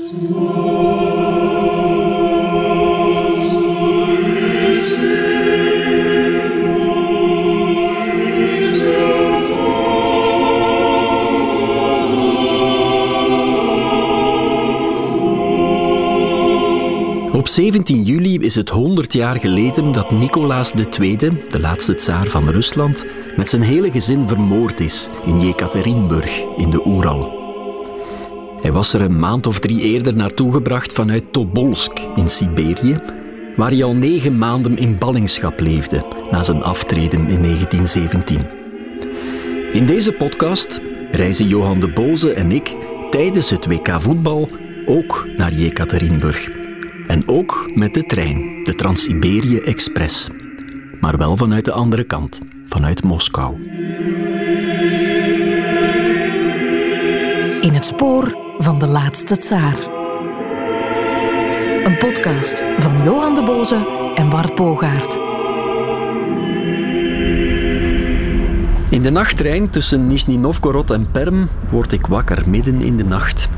Op 17 juli is het 100 jaar geleden dat Nicolaas II, de laatste tsaar van Rusland, met zijn hele gezin vermoord is in Jekaterinburg in de Oeral. Hij was er een maand of drie eerder naartoe gebracht vanuit Tobolsk in Siberië, waar hij al negen maanden in ballingschap leefde na zijn aftreden in 1917. In deze podcast reizen Johan de Boze en ik tijdens het WK voetbal ook naar Jekaterinburg. En ook met de trein, de Trans-Siberië Express. Maar wel vanuit de andere kant, vanuit Moskou. In het spoor van de laatste tsaar. Een podcast van Johan de Boze en Bart Bogaert. In de nachttrein tussen Nizhny Novgorod en Perm word ik wakker midden in de nacht.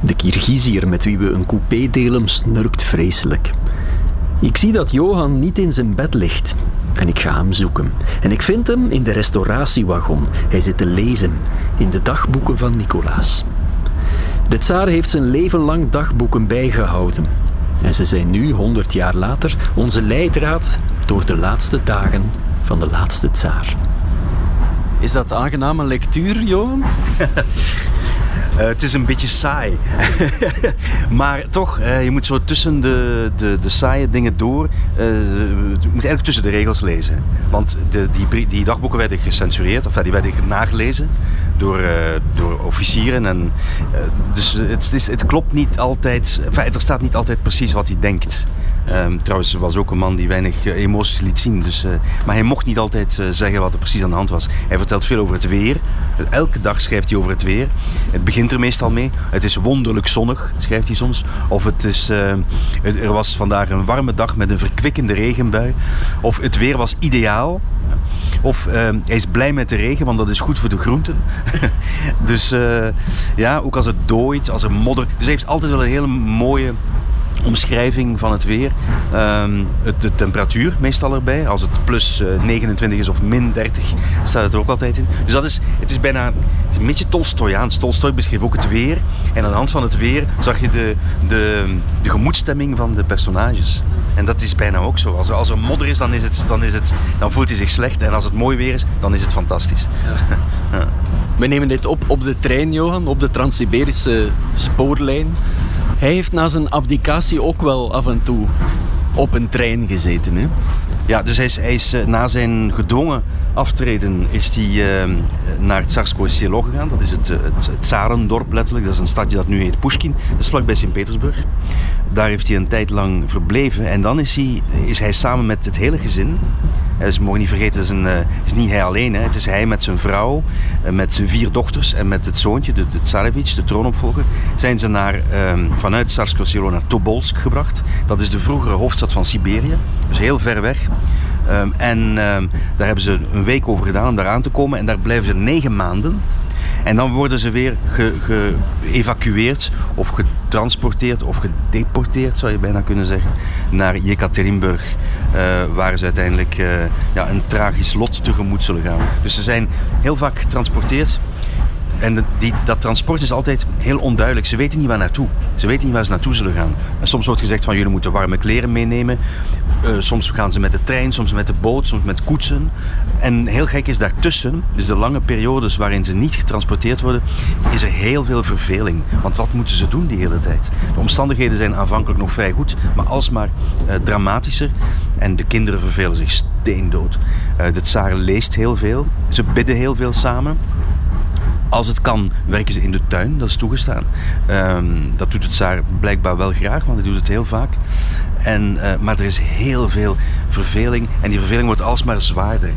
De Kirgizier met wie we een coupé delen snurkt vreselijk. Ik zie dat Johan niet in zijn bed ligt. En ik ga hem zoeken. En ik vind hem in de restauratiewagon. Hij zit te lezen in de dagboeken van Nicolaas. De tsaar heeft zijn leven lang dagboeken bijgehouden. En ze zijn nu, honderd jaar later, onze leidraad door de laatste dagen van de laatste tsaar. Is dat aangename lectuur, Johan? Uh, het is een beetje saai. maar toch, uh, je moet zo tussen de, de, de saaie dingen door. Uh, je moet eigenlijk tussen de regels lezen. Want de, die, die dagboeken werden gecensureerd, of die werden nagelezen door, door officieren. En, dus het, het, klopt niet altijd. Er staat niet altijd precies wat hij denkt. Um, trouwens, was ook een man die weinig emoties liet zien. Dus, maar hij mocht niet altijd zeggen wat er precies aan de hand was. Hij vertelt veel over het weer. Elke dag schrijft hij over het weer. Het begint er meestal mee. Het is wonderlijk zonnig, schrijft hij soms. Of het is, er was vandaag een warme dag met een verkwikkende regenbui. Of het weer was ideaal. Of hij is blij met de regen, want dat is goed voor de groenten. dus ja, ook als het dooit, als er modder. Dus hij heeft altijd wel een hele mooie omschrijving van het weer. Um, het, de temperatuur meestal erbij. Als het plus 29 is of min 30 staat het er ook altijd in. Dus dat is, het is bijna het is een beetje Tolstoyaans. Tolstoy beschreef ook het weer. En aan de hand van het weer zag je de, de, de gemoedstemming van de personages. En dat is bijna ook zo. Als er, als er modder is dan, is het, dan, is het, dan voelt hij zich slecht. En als het mooi weer is, dan is het fantastisch. Ja. ja. We nemen dit op op de trein, Johan, op de Trans-Siberische spoorlijn. Hij heeft na zijn abdicatie ook wel af en toe op een trein gezeten. Hè? Ja, dus hij is, is na zijn gedwongen aftreden is hij uh, naar het Tsarskoye Selo gegaan. Dat is het, het, het Tsarendorp letterlijk. Dat is een stadje dat nu heet Pushkin. Dat is vlakbij Sint-Petersburg. Daar heeft hij een tijd lang verbleven. En dan is hij, is hij samen met het hele gezin... Dus we mogen niet vergeten, het is, een, het is niet hij alleen. Hè. Het is hij met zijn vrouw, met zijn vier dochters en met het zoontje, de, de Tsarevich, de troonopvolger. Zijn ze naar, um, vanuit Tsarskoye Selo naar Tobolsk gebracht. Dat is de vroegere hoofdstad van Siberië. Dus heel ver weg. Um, en um, daar hebben ze een week over gedaan om daar aan te komen. En daar blijven ze negen maanden. En dan worden ze weer geëvacueerd ge of getransporteerd of gedeporteerd, zou je bijna kunnen zeggen, naar Jekaterinburg. Uh, waar ze uiteindelijk uh, ja, een tragisch lot tegemoet zullen gaan. Dus ze zijn heel vaak getransporteerd en die, dat transport is altijd heel onduidelijk. Ze weten niet waar naartoe. Ze weten niet waar ze naartoe zullen gaan. En soms wordt gezegd van jullie moeten warme kleren meenemen. Uh, soms gaan ze met de trein, soms met de boot, soms met koetsen. En heel gek is daartussen, dus de lange periodes waarin ze niet getransporteerd worden, is er heel veel verveling. Want wat moeten ze doen die hele tijd? De omstandigheden zijn aanvankelijk nog vrij goed, maar alsmaar uh, dramatischer. En de kinderen vervelen zich steendood. Uh, de tsaar leest heel veel. Ze bidden heel veel samen. Als het kan, werken ze in de tuin. Dat is toegestaan. Um, dat doet het Tsaar blijkbaar wel graag, want hij doet het heel vaak. En, uh, maar er is heel veel verveling. En die verveling wordt alsmaar zwaarder.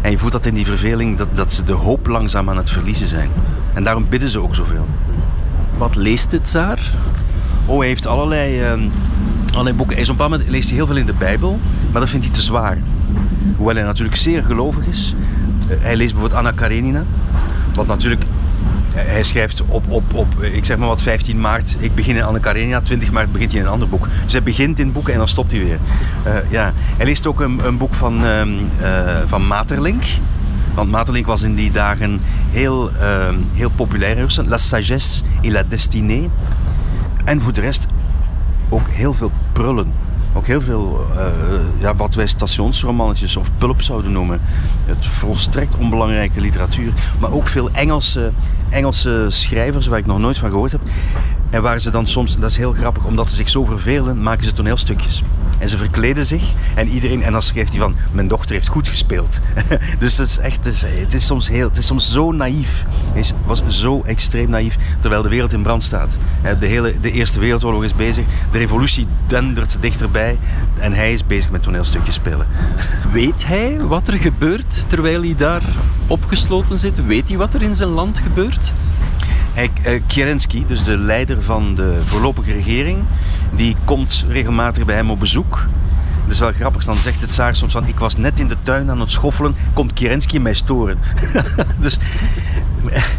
En je voelt dat in die verveling dat, dat ze de hoop langzaam aan het verliezen zijn. En daarom bidden ze ook zoveel. Wat leest het Tsaar? Oh, hij heeft allerlei, um, allerlei boeken. Hij is op een moment leest hij heel veel in de Bijbel, maar dat vindt hij te zwaar. Hoewel hij natuurlijk zeer gelovig is. Uh, hij leest bijvoorbeeld Anna Karenina. Wat natuurlijk hij schrijft op, op, op, ik zeg maar wat, 15 maart, ik begin in Anne Karenina, 20 maart begint hij in een ander boek. Dus hij begint in boeken en dan stopt hij weer. Uh, ja. Hij leest ook een, een boek van, uh, van Materlink. Want Materlink was in die dagen heel, ehm, heel populair. La sagesse et la destinée. En voor de rest ook heel veel prullen. Ook heel veel, uh, ja, wat wij stationsromannetjes of pulp zouden noemen. Het volstrekt onbelangrijke literatuur. Maar ook veel Engelse, Engelse schrijvers waar ik nog nooit van gehoord heb. En waar ze dan soms, dat is heel grappig, omdat ze zich zo vervelen, maken ze toneelstukjes. En ze verkleden zich en iedereen, en dan schrijft hij van, mijn dochter heeft goed gespeeld. dus het is echt, het is, het is, soms heel, het is soms zo naïef. Hij was zo extreem naïef, terwijl de wereld in brand staat. De, hele, de Eerste Wereldoorlog is bezig, de revolutie dendert dichterbij en hij is bezig met toneelstukjes spelen. Weet hij wat er gebeurt terwijl hij daar opgesloten zit? Weet hij wat er in zijn land gebeurt? Hij, uh, Kerensky, dus de leider van de voorlopige regering, die komt regelmatig bij hem op bezoek. Dat is wel grappig, dan zegt het Tsaar soms van... ik was net in de tuin aan het schoffelen, komt Kerensky mij storen. dus,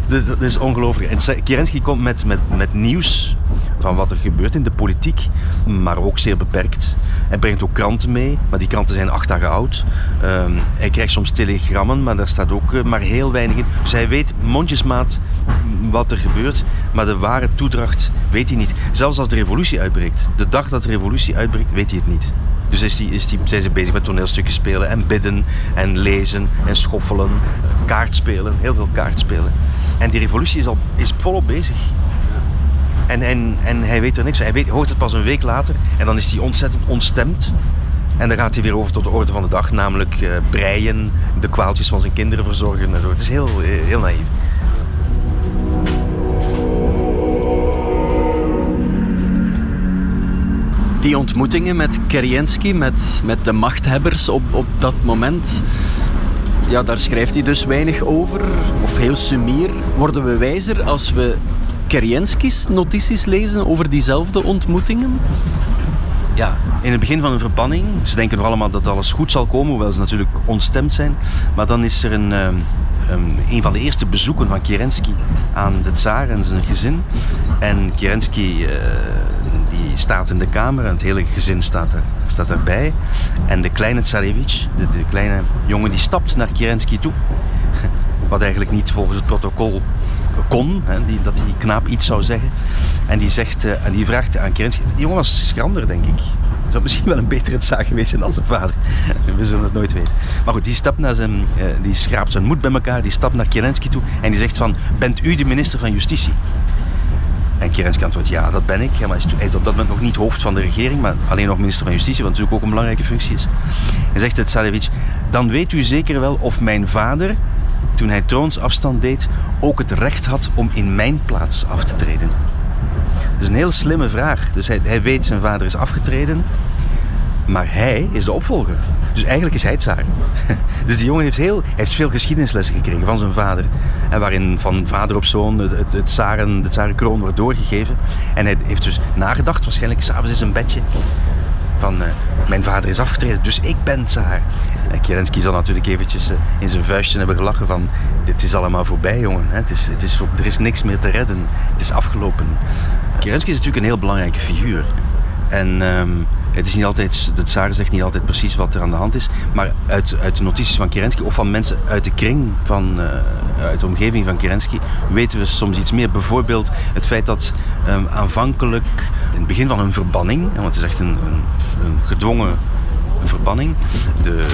dus dat is ongelooflijk. En Kerensky komt met, met, met nieuws van wat er gebeurt in de politiek, maar ook zeer beperkt. Hij brengt ook kranten mee, maar die kranten zijn acht dagen oud. Um, hij krijgt soms telegrammen, maar daar staat ook uh, maar heel weinig in. Dus hij weet mondjesmaat wat er gebeurt, maar de ware toedracht weet hij niet. Zelfs als de revolutie uitbreekt, de dag dat de revolutie uitbreekt, weet hij het niet. Dus is die, is die, zijn ze bezig met toneelstukjes spelen en bidden en lezen en schoffelen, kaartspelen, heel veel kaartspelen. En die revolutie is al is volop bezig. En, en, en hij weet er niks. Hij weet, hoort het pas een week later en dan is hij ontzettend ontstemd. En dan gaat hij weer over tot de orde van de dag, namelijk uh, breien, de kwaaltjes van zijn kinderen verzorgen en zo. Het is heel, heel naïef. Die ontmoetingen met Kerensky, met, met de machthebbers op, op dat moment, ja, daar schrijft hij dus weinig over, of heel sumier. Worden we wijzer als we Kerensky's notities lezen over diezelfde ontmoetingen? Ja, in het begin van een verbanning. Ze denken nog allemaal dat alles goed zal komen, hoewel ze natuurlijk ontstemd zijn. Maar dan is er een, um, um, een van de eerste bezoeken van Kerensky aan de tsaar en zijn gezin. En Kerensky uh, die staat in de kamer en het hele gezin staat, er, staat erbij. En de kleine Tsarevich, de, de kleine jongen, die stapt naar Kerensky toe. Wat eigenlijk niet volgens het protocol kon, hè, die, dat die knaap iets zou zeggen. En die, zegt, uh, en die vraagt aan Kerensky, die jongen was schrander denk ik. Zou misschien wel een betere zaak geweest zijn dan zijn vader. We zullen het nooit weten. Maar goed, die stapt naar zijn, uh, die schraapt zijn moed bij elkaar, die stapt naar Kerensky toe en die zegt van, bent u de minister van Justitie? En Kerensky antwoordt, ja, dat ben ik. Maar hij is op dat moment nog niet hoofd van de regering, maar alleen nog minister van Justitie, wat natuurlijk ook een belangrijke functie is. En zegt het dan weet u zeker wel of mijn vader toen hij troonsafstand deed, ook het recht had om in mijn plaats af te treden? Dat is een heel slimme vraag. Dus hij, hij weet zijn vader is afgetreden, maar hij is de opvolger. Dus eigenlijk is hij het zaar. Dus die jongen heeft, heel, heeft veel geschiedenislessen gekregen van zijn vader. En waarin van vader op zoon het, het, het, de wordt doorgegeven. En hij heeft dus nagedacht, waarschijnlijk s'avonds in zijn bedje uh, mijn vader is afgetreden, dus ik ben tsaar. En Kerensky zal natuurlijk eventjes uh, in zijn vuistje hebben gelachen van dit is allemaal voorbij jongen, het is, het is, er is niks meer te redden, het is afgelopen. Kerensky is natuurlijk een heel belangrijke figuur. En um, het is niet altijd, de tsaar zegt niet altijd precies wat er aan de hand is. Maar uit, uit de notities van Kerensky of van mensen uit de kring, van, uh, uit de omgeving van Kerensky, weten we soms iets meer. Bijvoorbeeld het feit dat um, aanvankelijk, in het begin van hun verbanning, want het is echt een, een, gedwongen verbanning, de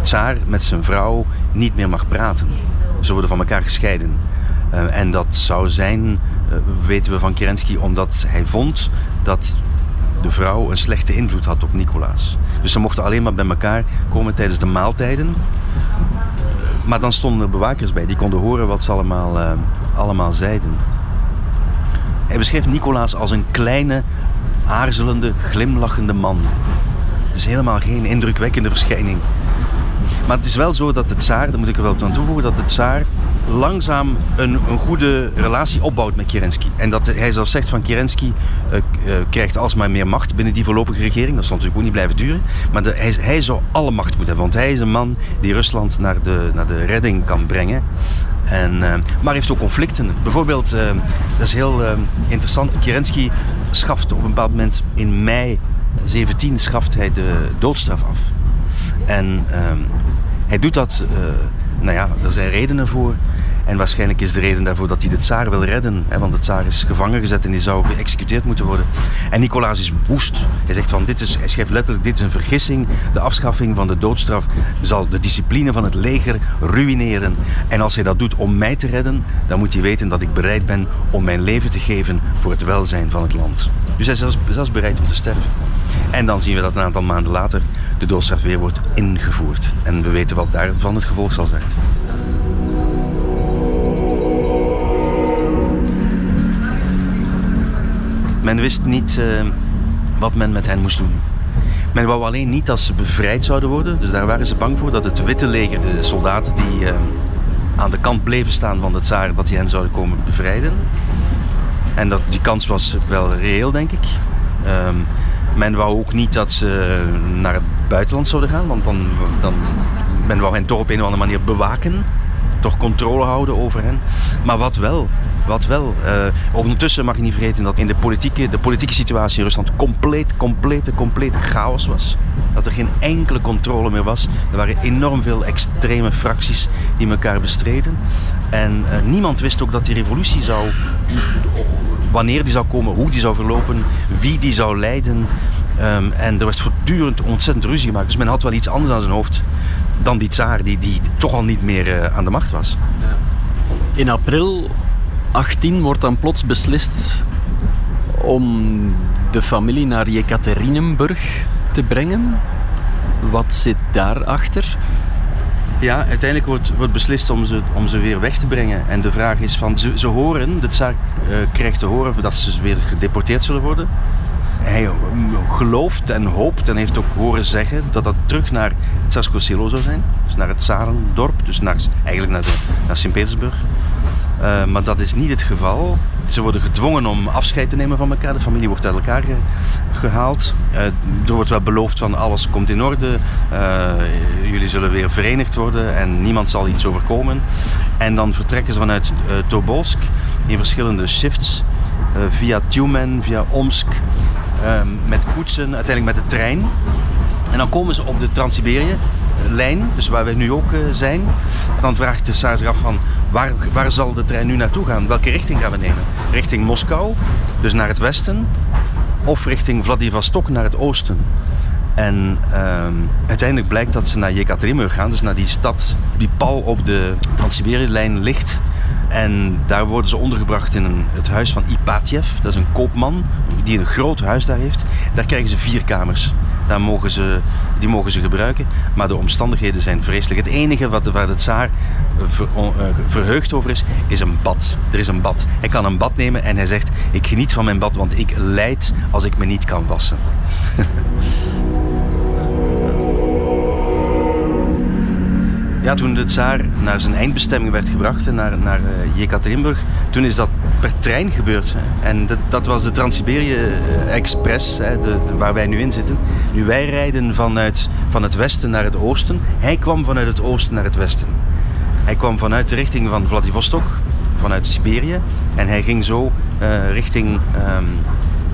tsaar met zijn vrouw niet meer mag praten. Ze worden van elkaar gescheiden. Uh, en dat zou zijn, uh, weten we van Kerensky, omdat hij vond dat de vrouw een slechte invloed had op Nicolaas. Dus ze mochten alleen maar bij elkaar komen tijdens de maaltijden. Maar dan stonden er bewakers bij, die konden horen wat ze allemaal, uh, allemaal zeiden. Hij beschreef Nicolaas als een kleine, aarzelende, glimlachende man. Dus helemaal geen indrukwekkende verschijning. Maar het is wel zo dat het tsaar, daar moet ik er wel aan toevoegen, dat het tsaar langzaam een, een goede relatie opbouwt met Kerensky. En dat hij zelfs zegt van Kerensky uh, uh, krijgt alsmaar meer macht binnen die voorlopige regering. Dat zal natuurlijk ook niet blijven duren. Maar hij, hij, zou alle macht moeten hebben. Want hij is een man die Rusland naar de, naar de redding kan brengen. En, uh, maar heeft ook conflicten. Bijvoorbeeld, dat is heel interessant, Kerensky schaft op een bepaald moment in mei 17 schaft hij de doodstraf af. En ehm, hij doet dat, nou ja, er zijn redenen voor. En waarschijnlijk is de reden daarvoor dat hij de tsaar wil redden. Hè, want de tsaar is gevangen gezet en die zou geëxecuteerd moeten worden. En Nicolaas is woest. Hij zegt van, dit is, hij schrijft letterlijk, dit is een vergissing. De afschaffing van de doodstraf zal de discipline van het leger ruïneren. En als hij dat doet om mij te redden, dan moet hij weten dat ik bereid ben om mijn leven te geven voor het welzijn van het land. Dus hij is zelfs, zelfs bereid om te sterven. En dan zien we dat een aantal maanden later de doodstraf weer wordt ingevoerd. En we weten wat daarvan het gevolg zal zijn. Men wist niet uh, wat men met hen moest doen. Men wou alleen niet dat ze bevrijd zouden worden. Dus daar waren ze bang voor dat het witte leger, de soldaten die uh, aan de kant bleven staan van de tsaar, dat die hen zouden komen bevrijden. En dat, die kans was wel reëel, denk ik. Um, men wou ook niet dat ze naar het buitenland zouden gaan, want dan, dan men wou hen toch op een of andere manier bewaken. Toch controle houden over hen. Maar wat wel, wat wel. Uh, ondertussen mag je niet vergeten dat in de politieke, de politieke situatie in Rusland compleet, complete, complete chaos was. Dat er geen enkele controle meer was. Er waren enorm veel extreme fracties die elkaar bestreden. En uh, niemand wist ook dat die revolutie zou. wanneer die zou komen, hoe die zou verlopen, wie die zou leiden. Um, en er werd voortdurend ontzettend ruzie gemaakt. Dus men had wel iets anders aan zijn hoofd dan die tsaar die, die toch al niet meer uh, aan de macht was. Ja. In april 18 wordt dan plots beslist om de familie naar Jekaterinenburg te brengen. Wat zit daarachter? Ja, uiteindelijk wordt, wordt beslist om ze, om ze weer weg te brengen. En de vraag is van, ze, ze horen, de zaak uh, krijgt te horen dat ze weer gedeporteerd zullen worden. Hij gelooft en hoopt en heeft ook horen zeggen dat dat terug naar Tsarsko Selo zou zijn. Dus naar het Zarendorp, dus naar, eigenlijk naar, naar Sint-Petersburg. Uh, maar dat is niet het geval. Ze worden gedwongen om afscheid te nemen van elkaar. De familie wordt uit elkaar ge gehaald. Uh, er wordt wel beloofd van alles komt in orde. Jullie zullen weer verenigd worden en niemand zal iets overkomen. En dan vertrekken ze vanuit Tobolsk in verschillende shifts. via Tumen, via Omsk. Met koetsen, uiteindelijk met de trein. En dan komen ze op de Trans-Siberië lijn, dus waar we nu ook uh, zijn. Dan vraagt de SAR zich af van waar, waar zal de trein nu naartoe gaan? Welke richting gaan we nemen? Richting Moskou, dus naar het westen, of richting Vladivostok naar het oosten? En uh, uiteindelijk blijkt dat ze naar Yekaterinburg gaan, dus naar die stad die pal op de Trans-Siberië-lijn ligt. En daar worden ze ondergebracht in het huis van Ipatjev. Dat is een koopman die een groot huis daar heeft. Daar krijgen ze vier kamers. Daar mogen ze, die mogen ze gebruiken. Maar de omstandigheden zijn vreselijk. Het enige wat, waar de tsaar ver, uh, verheugd over is, is een bad. Er is een bad. Hij kan een bad nemen en hij zegt: Ik geniet van mijn bad, want ik lijd als ik me niet kan wassen. Ja, toen de tsaar naar zijn eindbestemming werd gebracht, naar, naar uh, Jekaterinburg, toen is dat per trein gebeurd. En dat, dat was de Trans-Siberië eh, Express, hè, de, waar wij nu in zitten. Nu, wij rijden vanuit van het westen naar het oosten. Hij kwam vanuit het oosten naar het westen. Hij kwam vanuit de richting van Vladivostok, vanuit Siberië. En hij ging zo uh, richting um,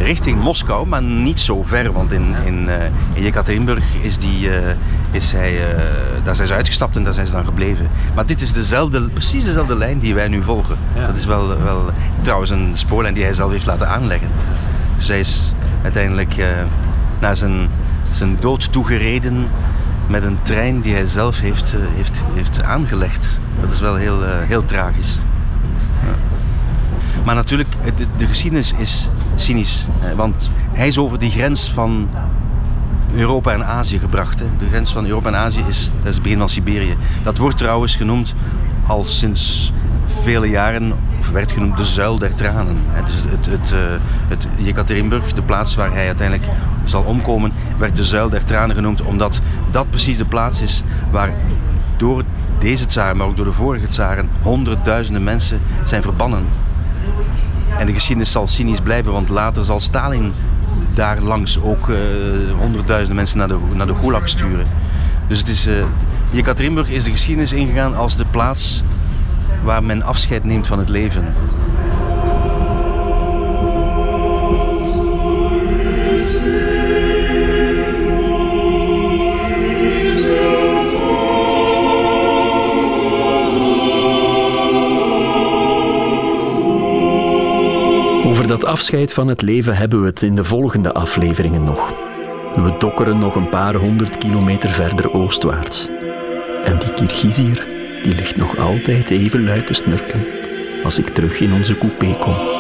richting Moskou, maar niet zo ver. Want in, in, uh, in Jekaterinburg is, die, uh, is hij, uh, daar zijn ze uitgestapt en daar zijn ze dan gebleven. Maar dit is dezelfde, precies dezelfde lijn die wij nu volgen. Ja. Dat is wel, wel trouwens een spoorlijn die hij zelf heeft laten aanleggen. Dus hij is uiteindelijk naar zijn, zijn dood toegereden met een trein die hij zelf heeft, heeft, heeft aangelegd. Dat is wel heel, heel tragisch. Maar natuurlijk, de, de geschiedenis is cynisch. Want hij is over die grens van Europa en Azië gebracht. Hè. De grens van Europa en Azië is, dat is het begin van Siberië. Dat wordt trouwens genoemd al sinds vele jaren, of werd genoemd de zuil der tranen. Dus het, het, het, Jekaterinburg, de plaats waar hij uiteindelijk zal omkomen, werd de zuil der tranen genoemd, omdat dat precies de plaats is waar door deze tsaar, maar ook door de vorige tsaren, honderdduizenden mensen zijn verbannen. En de geschiedenis zal cynisch blijven, want later zal Stalin daar langs ook uh, honderdduizenden mensen naar de, naar de Gulag sturen. Dus het is, uh, is de geschiedenis ingegaan als de plaats waar men afscheid neemt van het leven. Dat afscheid van het leven hebben we het in de volgende afleveringen nog. We dokkeren nog een paar honderd kilometer verder oostwaarts. En die Kirgizier die ligt nog altijd even luid te snurken als ik terug in onze coupé kom.